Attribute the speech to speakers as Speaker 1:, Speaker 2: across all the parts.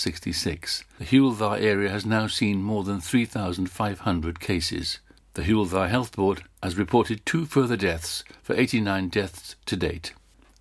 Speaker 1: 66. The Hywel Dda area has now seen more than 3,500 cases. The Hywel Dda Health Board has reported two further deaths for 89 deaths to date.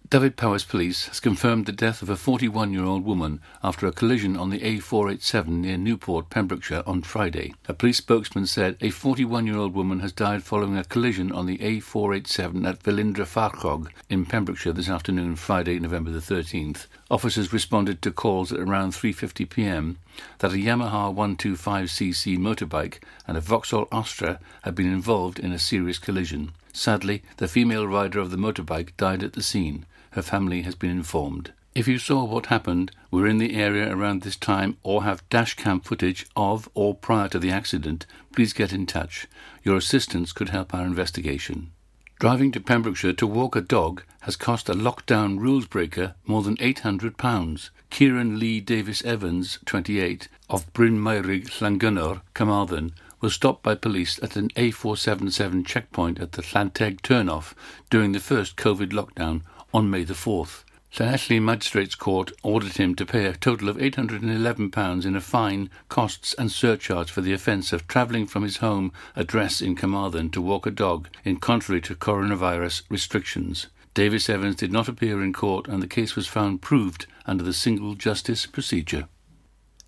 Speaker 1: Dyfed-Powys Police has confirmed the death of a 41 year old woman after a collision on the A487 near Newport, Pembrokeshire on Friday. A police spokesman said a 41 year old woman has died following a collision on the A487 at Velindre Farchog in Pembrokeshire this afternoon, Friday, November the 13th. Officers responded to calls at around 3:50 p.m. that a Yamaha 125cc motorbike and a Vauxhall Astra had been involved in a serious collision. Sadly, the female rider of the motorbike died at the scene. Her family has been informed. If you saw what happened, were in the area around this time, or have dashcam footage of or prior to the accident, please get in touch. Your assistance could help our investigation. Driving to Pembrokeshire to walk a dog has cost a lockdown rules breaker more than £800. Kieran Lee Davis Evans, 28, of Bryn Meirig, Llangynor, Carmarthen, was stopped by police at an A477 checkpoint at the Llanteg turnoff during the first COVID lockdown on May the 4th. Llanelli Magistrates Court ordered him to pay a total of £811 in a fine, costs and surcharge for the offence of travelling from his home address in Carmarthen to walk a dog in contrary to coronavirus restrictions. Davis Evans did not appear in court and the case was found proved under the single justice procedure.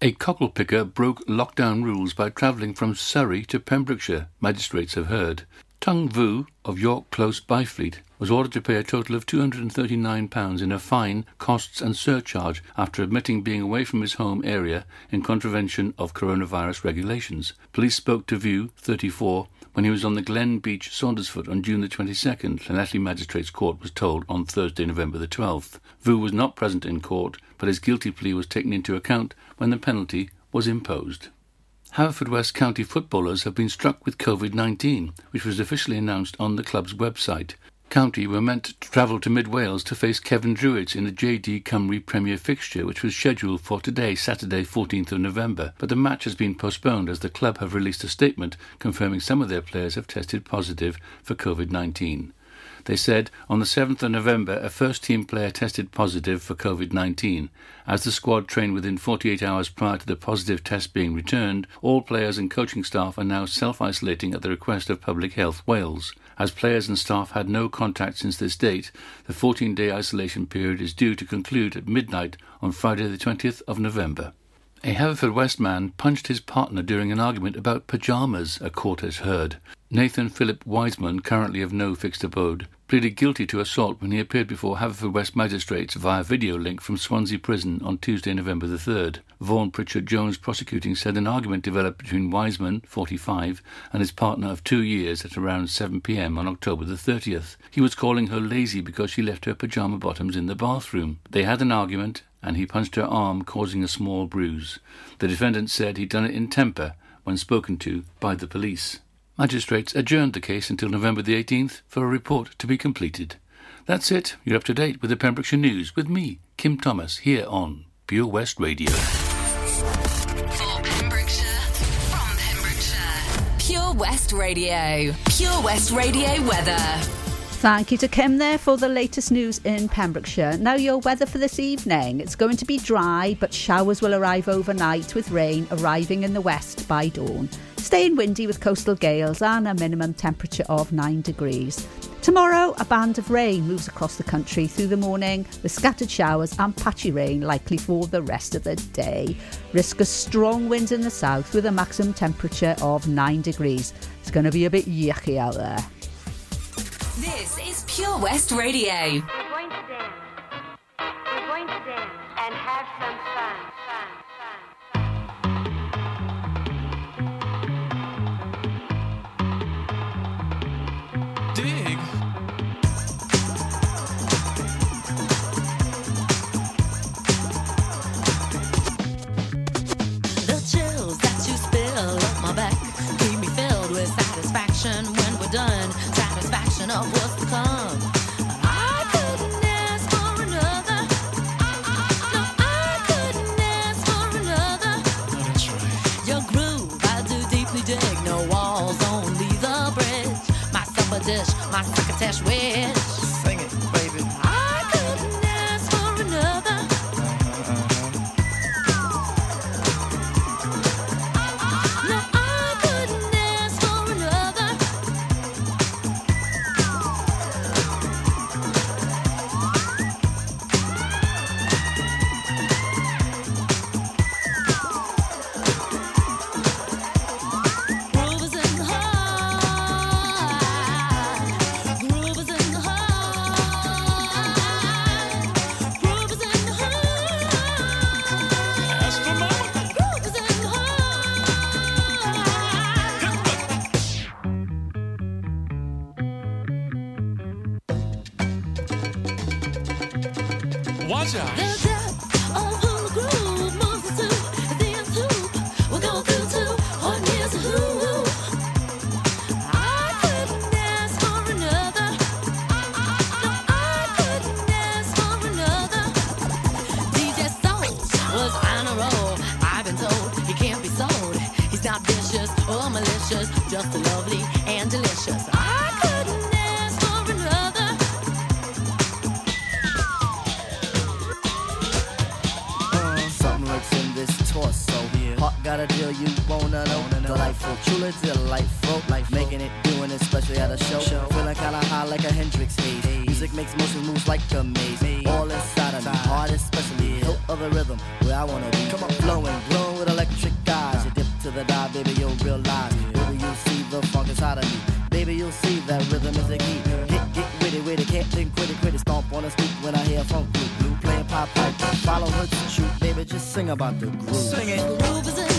Speaker 1: A cockle picker broke lockdown rules by travelling from Surrey to Pembrokeshire, magistrates have heard. Tung Vu of York Close Byfleet was ordered to pay a total of £239 in a fine, costs and surcharge after admitting being away from his home area in contravention of coronavirus regulations. Police spoke to Vu, 34, when he was on the Glen Beach Saundersfoot on June the 22nd, Llanelli Magistrates Court was told on Thursday, November the 12th. Vu was not present in court, but his guilty plea was taken into account when the penalty was imposed. Haverfordwest County footballers have been struck with COVID 19, which was officially announced on the club's website. County were meant to travel to Mid Wales to face Cefn Druids in the JD Cymru Premier fixture, which was scheduled for today, Saturday, 14th of November. But the match has been postponed as the club have released a statement confirming some of their players have tested positive for COVID 19. They said on the 7th of November a first team player tested positive for COVID 19. As the squad trained within 48 hours prior to the positive test being returned, all players and coaching staff are now self isolating at the request of Public Health Wales. As players and staff had no contact since this date, the 14 day isolation period is due to conclude at midnight on Friday, the 20th of November. A Haverfordwest man punched his partner during an argument about pyjamas, a court has heard. Nathan Philip Wiseman, currently of no fixed abode, pleaded guilty to assault when he appeared before Haverfordwest magistrates via video link from Swansea Prison on Tuesday, November the 3rd. Vaughan Pritchard Jones prosecuting said an argument developed between Wiseman, 45, and his partner of two years at around 7 pm on October the 30th. He was calling her lazy because she left her pyjama bottoms in the bathroom. They had an argument and he punched her arm, causing a small bruise. The defendant said he'd done it in temper when spoken to by the police. Magistrates adjourned the case until November the 18th for a report to be completed. That's it. You're up to date with the Pembrokeshire News with me, Kim Thomas, here on Pure West Radio.
Speaker 2: For Pembrokeshire, from Pembrokeshire, Pure West Radio. Pure West Radio weather.
Speaker 3: Thank you to Kim there for the latest news in Pembrokeshire. Now, your weather for this evening. It's going to be dry, but showers will arrive overnight with rain arriving in the west by dawn. Staying windy with coastal gales and a minimum temperature of 9 degrees. Tomorrow, a band of rain moves across the country through the morning with scattered showers and patchy rain likely for the rest of the day. Risk of strong winds in the south with a maximum temperature of 9 degrees. It's going to be a bit yucky out there.
Speaker 2: This is Pure West Radio.
Speaker 4: We're going to dance. We're going to dance and have some fun. Fun.
Speaker 5: Satisfaction when we're done. Satisfaction of what's to come. I couldn't ask for another. Or malicious, just lovely and delicious.
Speaker 6: You wanna know. Delightful, truly delightful. Life making it, doing it, especially at a show. Feeling kinda high like a Hendrix haze. Music makes motion moves like a maze. All inside of me, heart especially. Hilt of the rhythm, where I wanna be. Come on, flowing, glowing with electric eyes. You dip to the dive, baby, you'll realize. Baby, you'll see the funk inside of me. Baby, you'll see that rhythm is the key. Get, get witty, witty, can't think, quit it, quit it. Stomp on the stoop when I hear funk blue. Blue playing pop pipe. Follow her to shoot, baby, just sing about the groove. Sing it.
Speaker 5: The Groove is in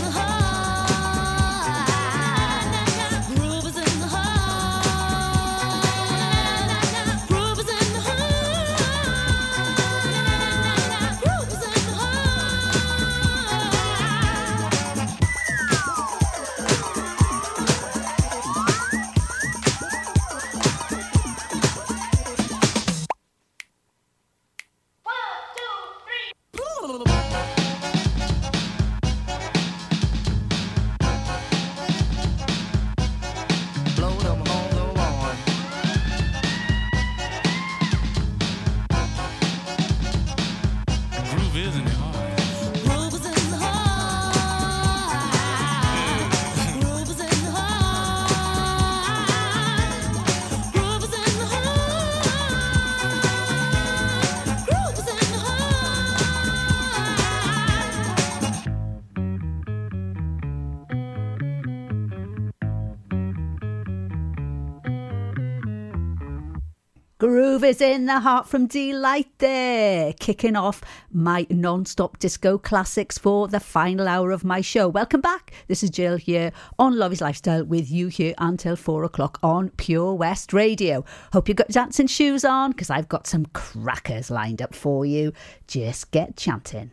Speaker 5: Is in the heart
Speaker 3: from Deee-Lite there, kicking off my non stop disco classics for the final hour of my show. Welcome back. This is Jill here on Lawrie's Lifestyle with you here until four o'clock on Pure West Radio. Hope you've got dancing shoes on because I've got some crackers lined up for you. Just get chanting.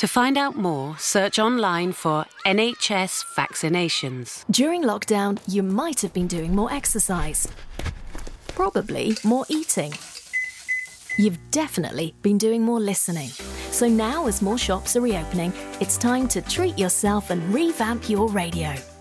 Speaker 7: To find out more, search online for NHS vaccinations.
Speaker 8: During lockdown, you might have been doing more exercise. Probably more eating. You've definitely been doing more listening. So now, as more shops are reopening, it's time to treat yourself and revamp your radio.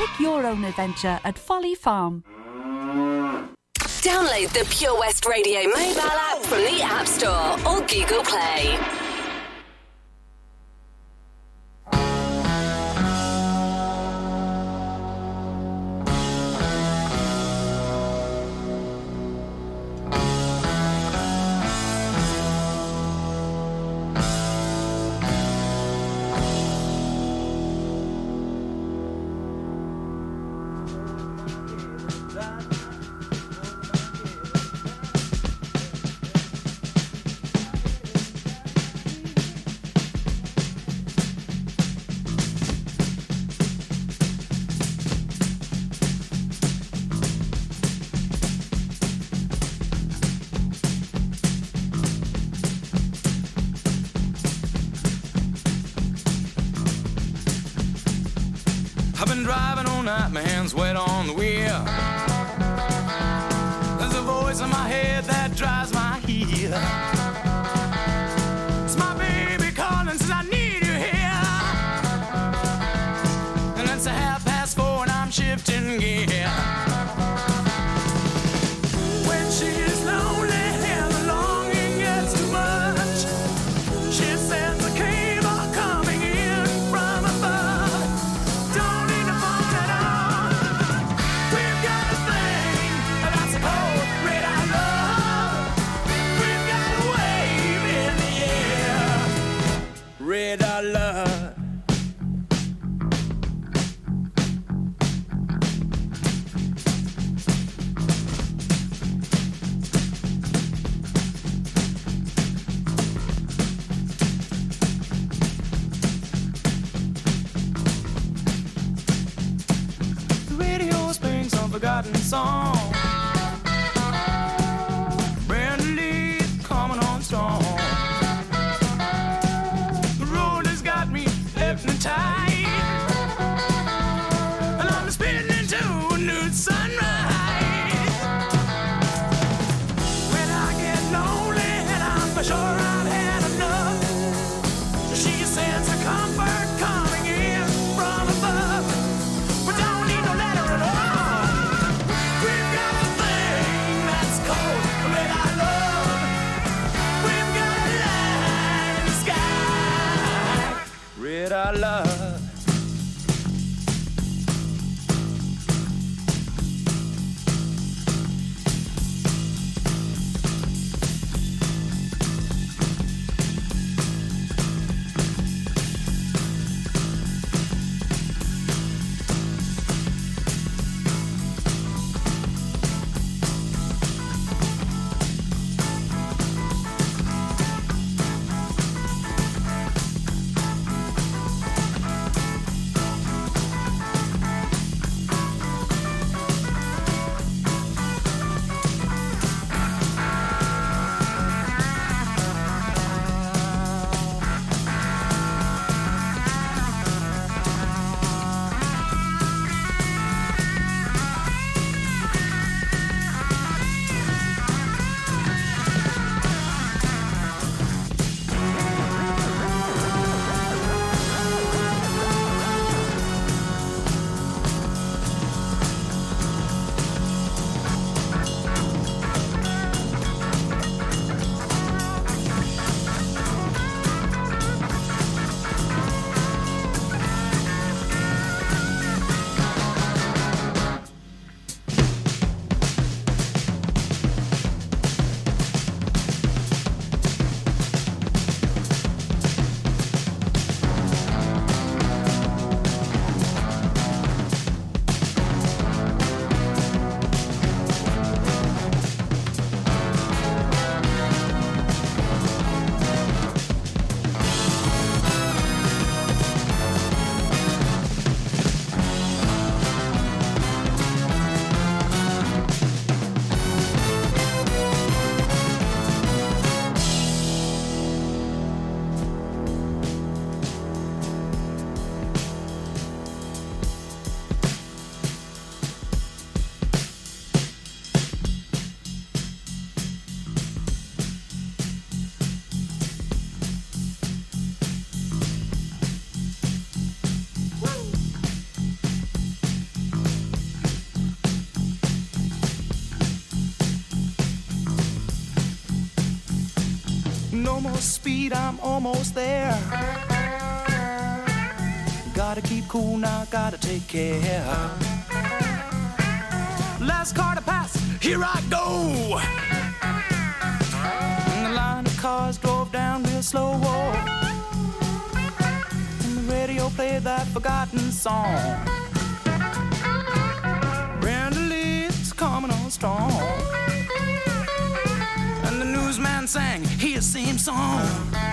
Speaker 9: Pick your own adventure at Folly Farm.
Speaker 10: Download the Pure West Radio mobile app from the App Store or Google Play.
Speaker 11: almost speed, I'm almost there. Gotta keep cool now, gotta take care. Last car to pass, here I go. And the line of cars drove down real slow. And the radio played that forgotten song. Brenda Lee's coming on strong sang his same song.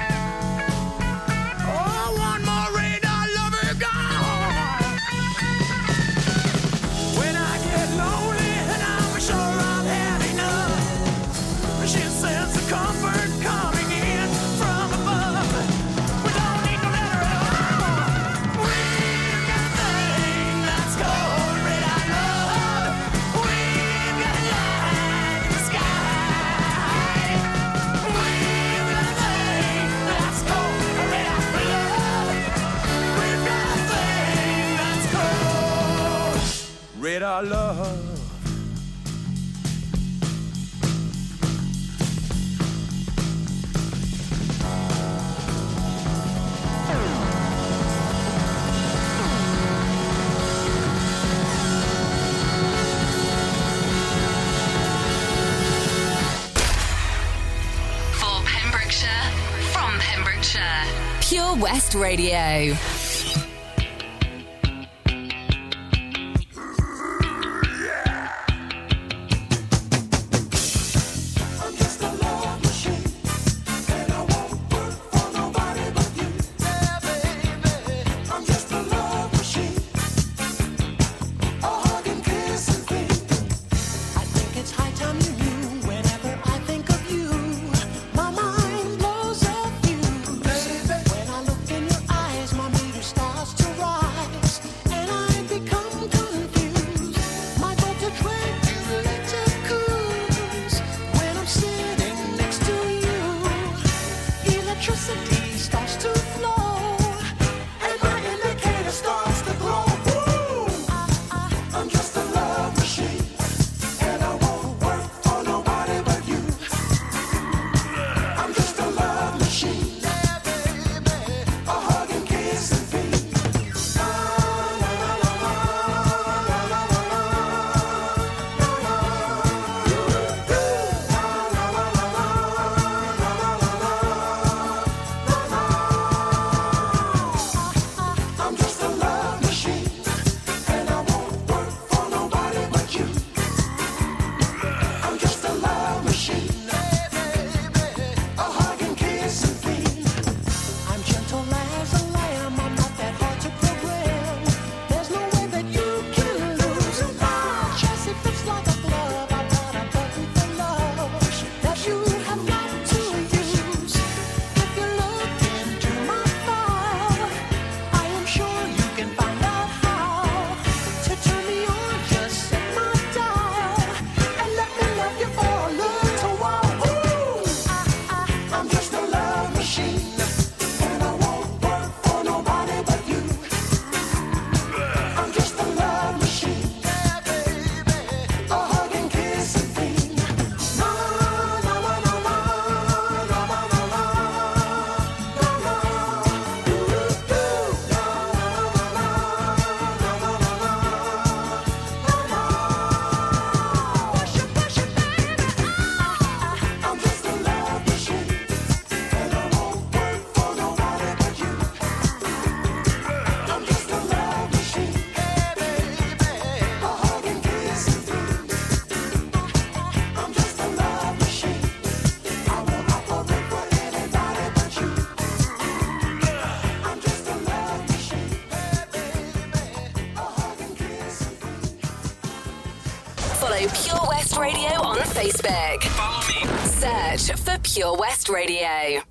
Speaker 2: Radio.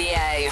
Speaker 2: Radio.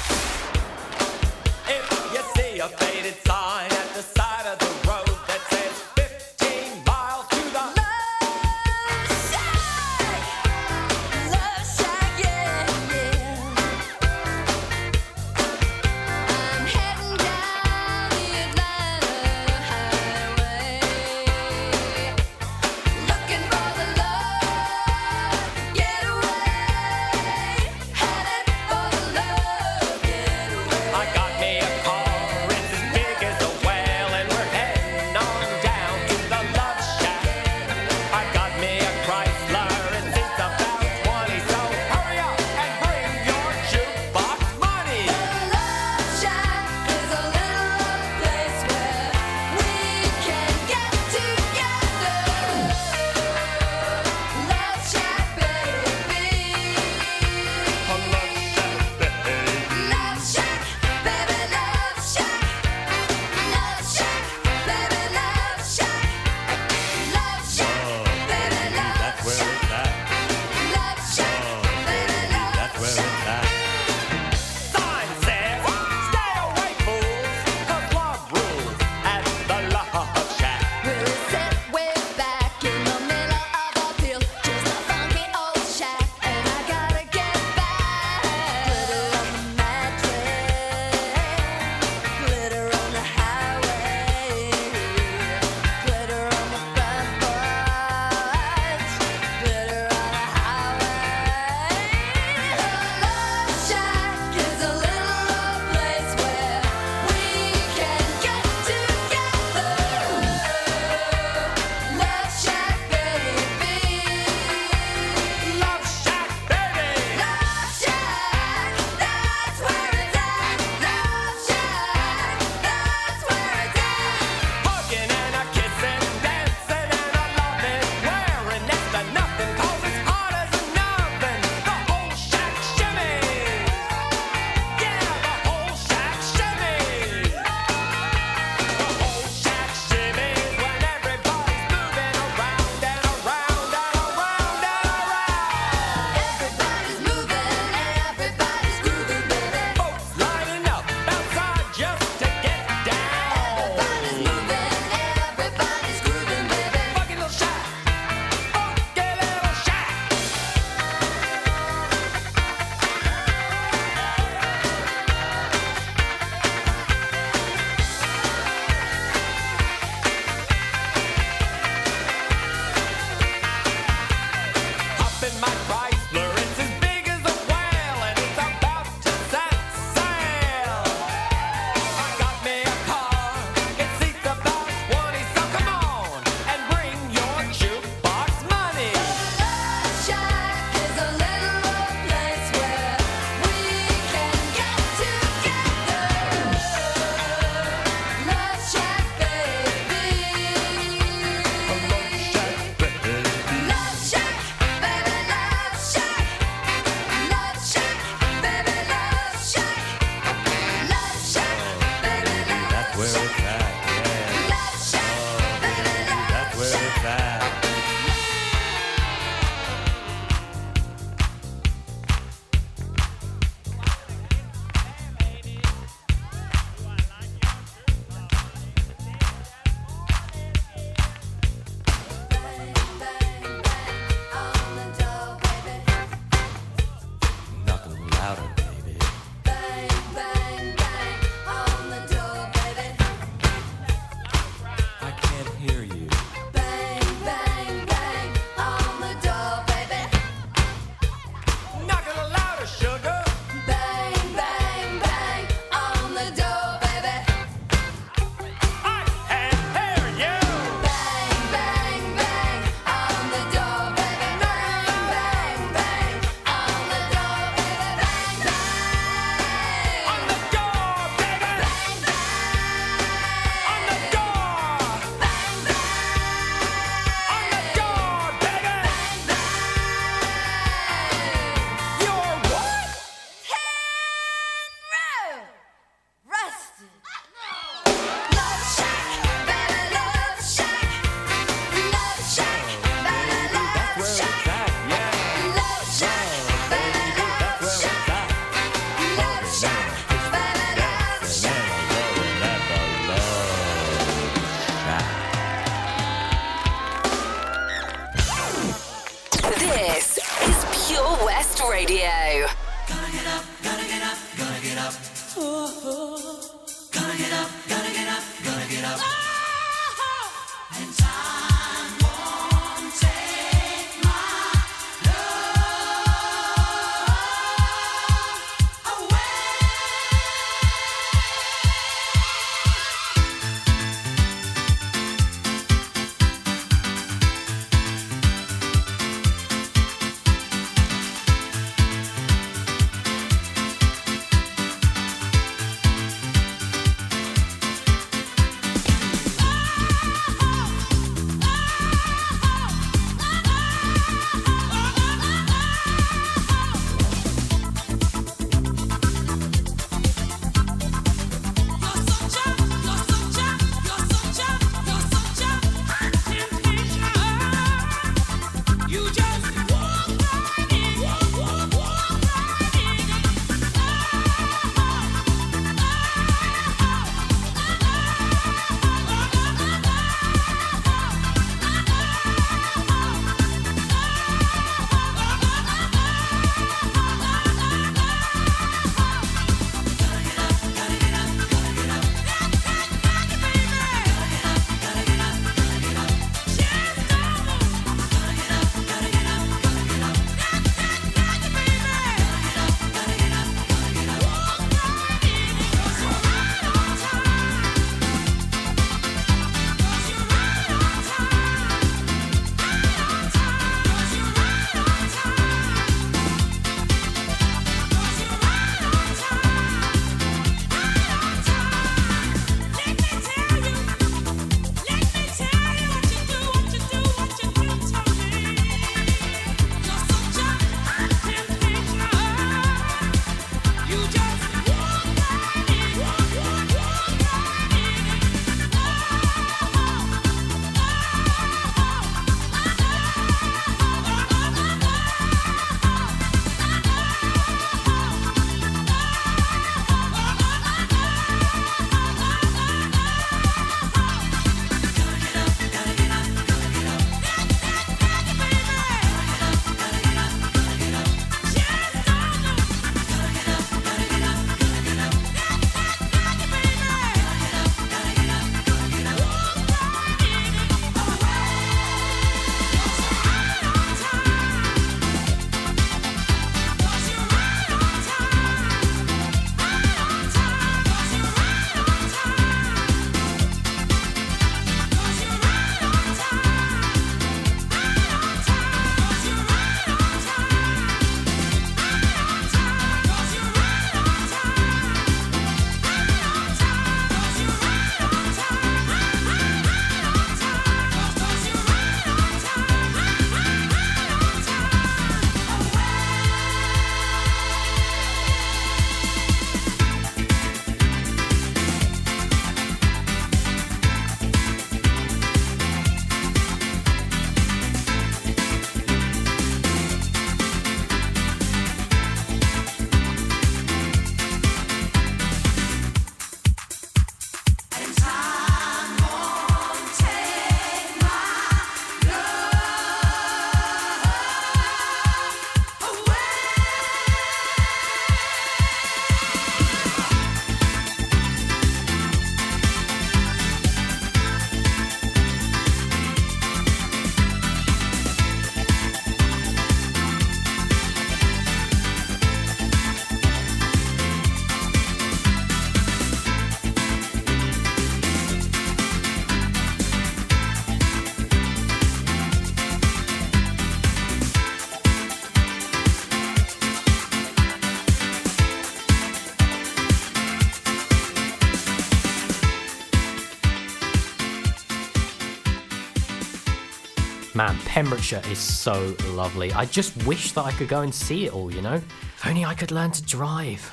Speaker 12: Pembrokeshire is so lovely. I just wish that I could go and see it all, you know? If only I could learn to drive.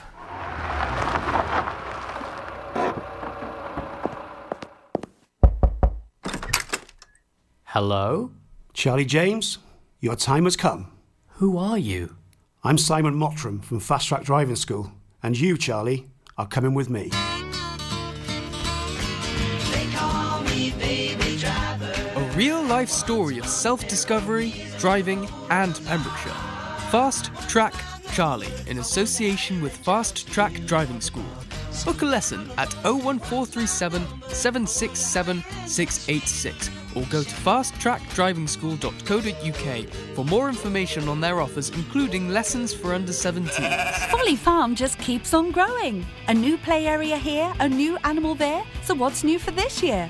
Speaker 12: Hello?
Speaker 13: Charlie James, your time has come.
Speaker 12: Who are you?
Speaker 13: I'm Simon Mottram from Fast Track Driving School, and you, Charlie, are coming with me.
Speaker 14: Real life story of self discovery, driving, and Pembrokeshire. Fast Track Charlie in association with Fast Track Driving School. Book a lesson at 01437 767 686 or go to fasttrackdrivingschool.co.uk for more information on their offers, including lessons for under 17s.
Speaker 9: Folly Farm just keeps on growing. A new play area here, a new animal there. So what's new for this year?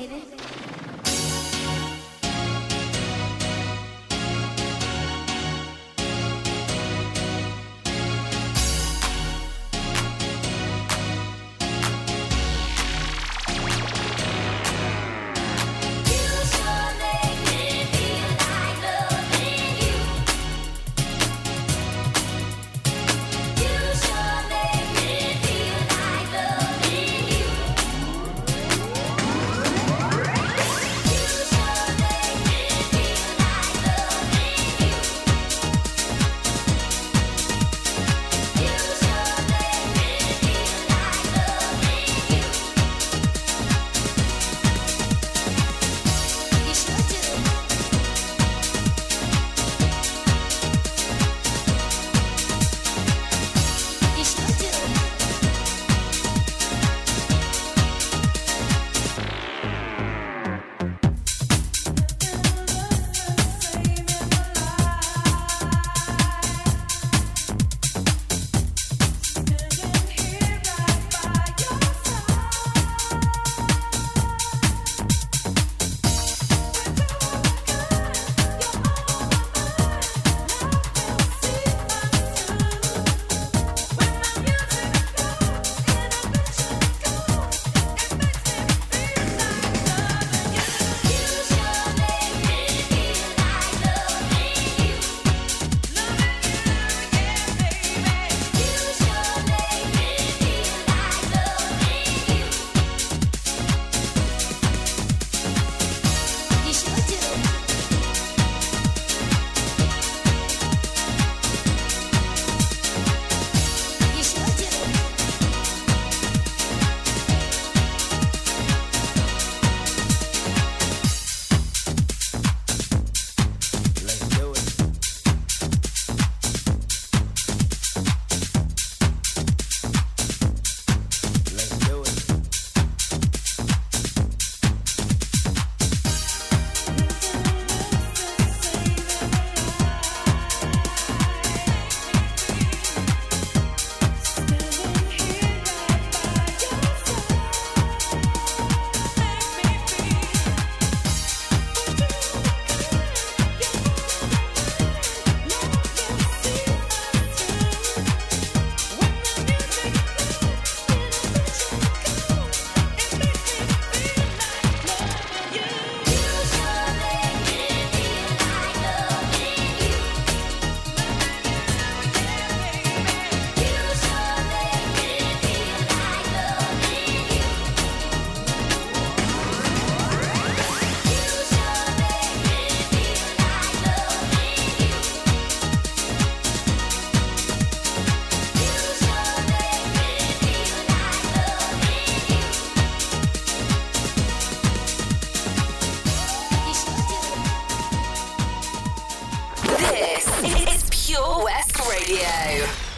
Speaker 15: Come
Speaker 16: Pure West Radio.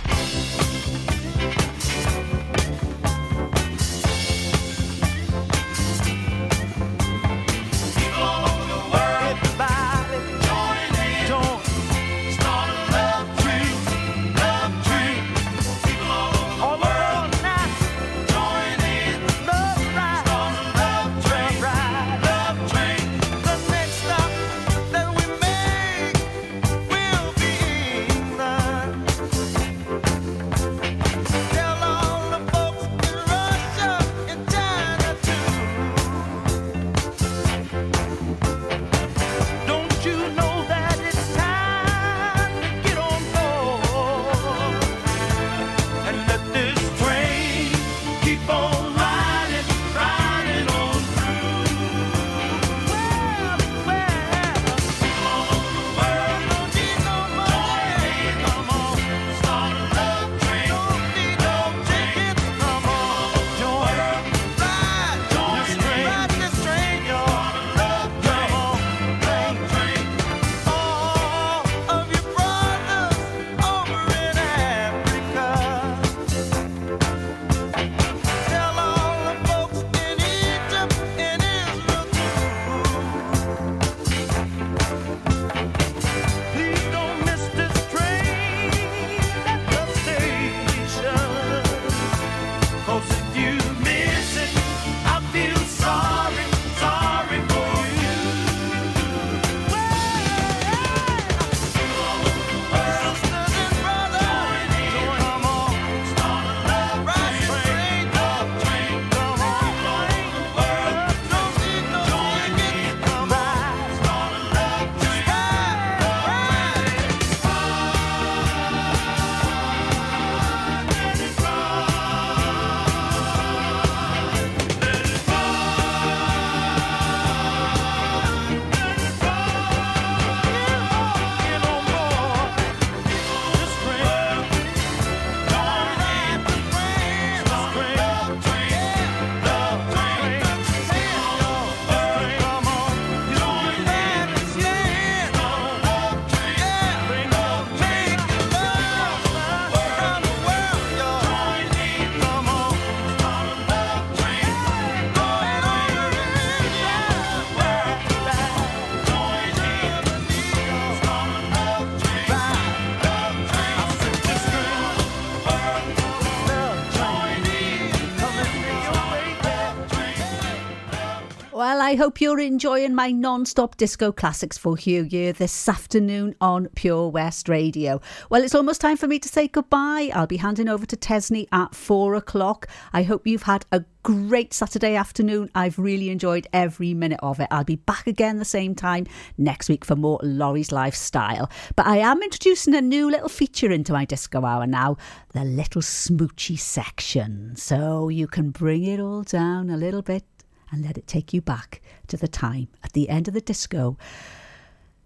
Speaker 3: I hope you're enjoying my non stop disco classics for you here this afternoon on Pure West Radio. Well, it's almost time for me to say goodbye. I'll be handing over to Tesney at four o'clock. I hope you've had a great Saturday afternoon. I've really enjoyed every minute of it. I'll be back again the same time next week for more Lawrie's Lifestyle. But I am introducing a new little feature into my disco hour now the little smoochy section. So you can bring it all down a little bit and let it take you back to the time at the end of the disco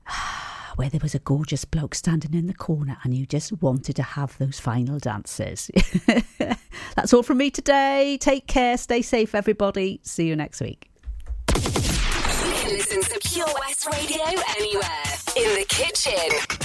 Speaker 3: where there was a gorgeous bloke standing in the corner and you just wanted to have those final dances. That's all from me today. Take care, stay safe, everybody. See you next week.
Speaker 2: You can listen to Pure West Radio anywhere. In the kitchen,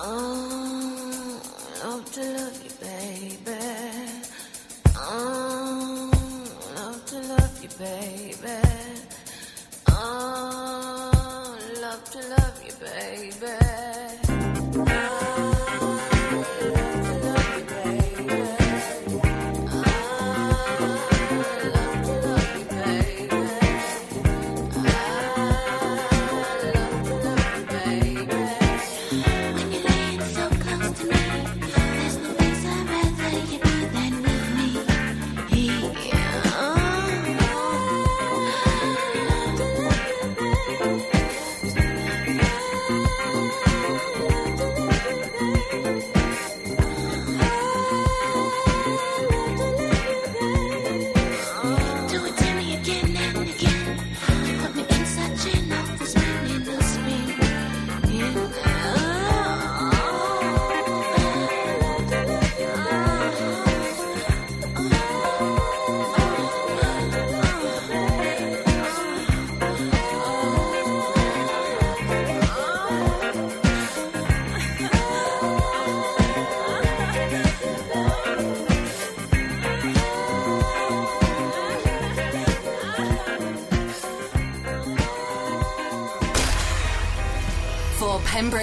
Speaker 5: Oh, love to love you, baby. Oh, love to love you, baby.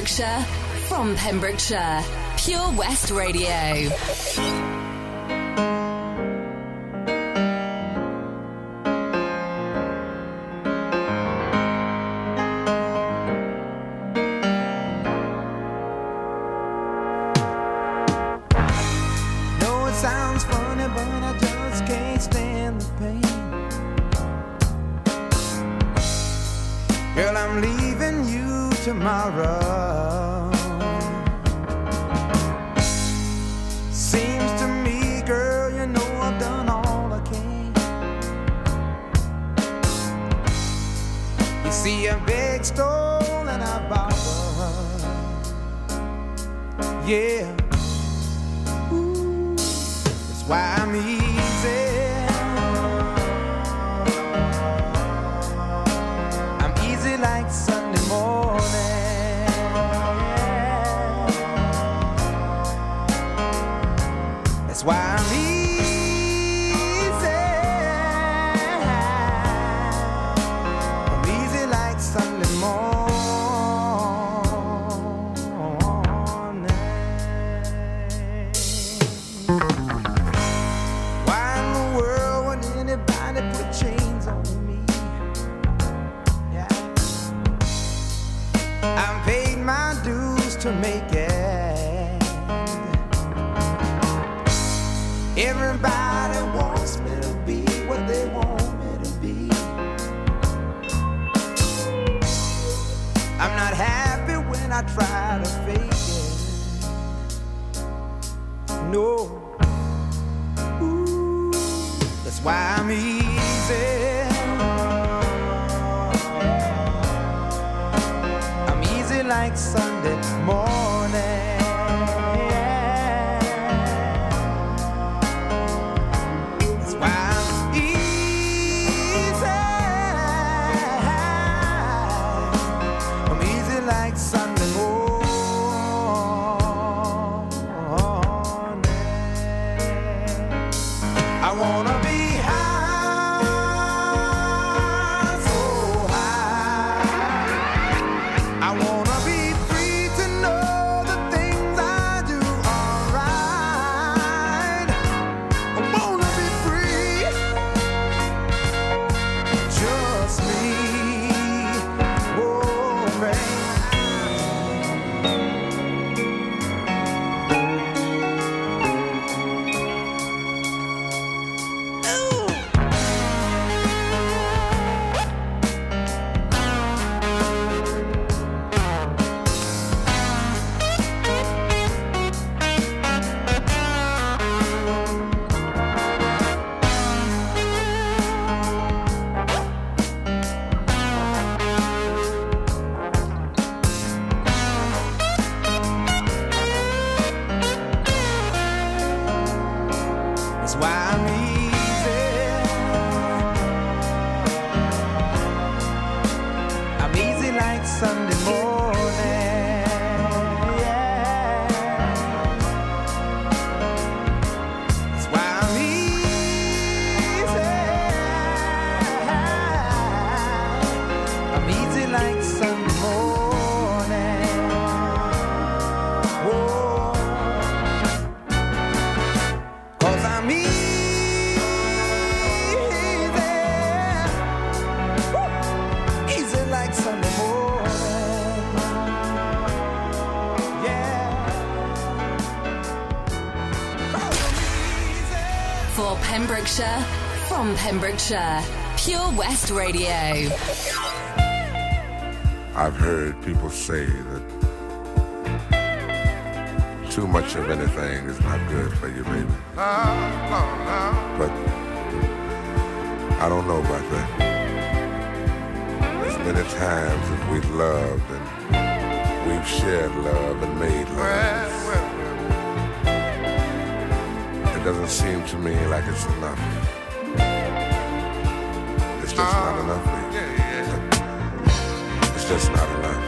Speaker 2: Pembrokeshire, from Pembrokeshire, Pure West Radio.
Speaker 17: Know Yeah. Like
Speaker 2: Pembrokeshire, from Pembrokeshire, Pure West Radio.
Speaker 18: I've heard people say that too much of anything is not good for you, baby. But I don't know about that. As many times as we've loved and we've shared love and made love, doesn't seem to me like it's enough. It's just not uh, enough, baby. It's just not enough.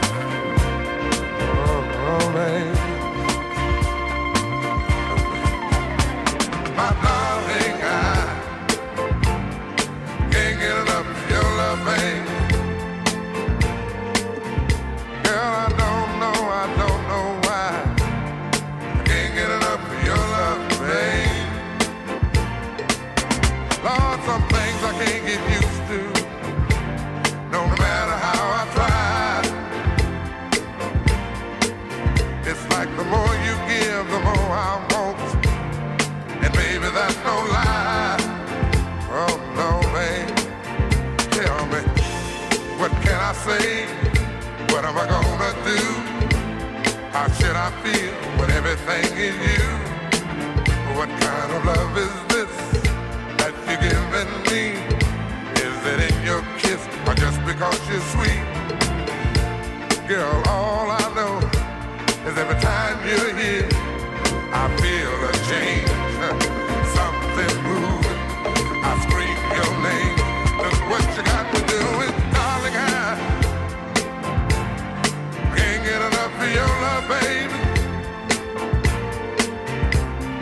Speaker 18: Oh, oh baby. Oh, My darling, say? What am I gonna do? How should I feel when everything is you? What kind of love is this that you're giving me? Is it in your kiss or just because you're sweet? Girl, all I know is every time you're here, I feel a change. Baby.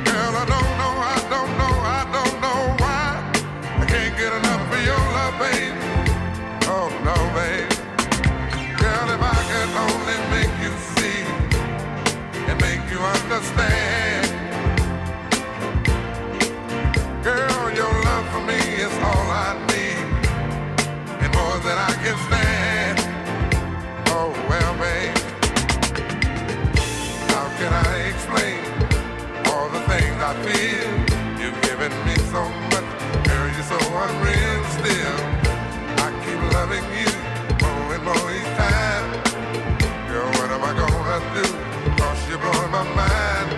Speaker 18: Girl, I don't know, I don't know, I don't know why. I can't get enough Viola, baby. Oh, no, baby. Girl, if I could only make you see and make you understand. Girl, your love for me is all I need and more than I can stand. I feel. You've given me so much, girl, you're so unreal still. I keep loving you more and more each time. Girl, what am I gonna do? Cause you're blowing my mind.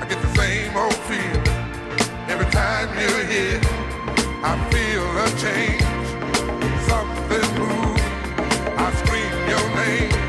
Speaker 18: I get the same old feel every time you're here. I feel a change, something moves. I scream your name.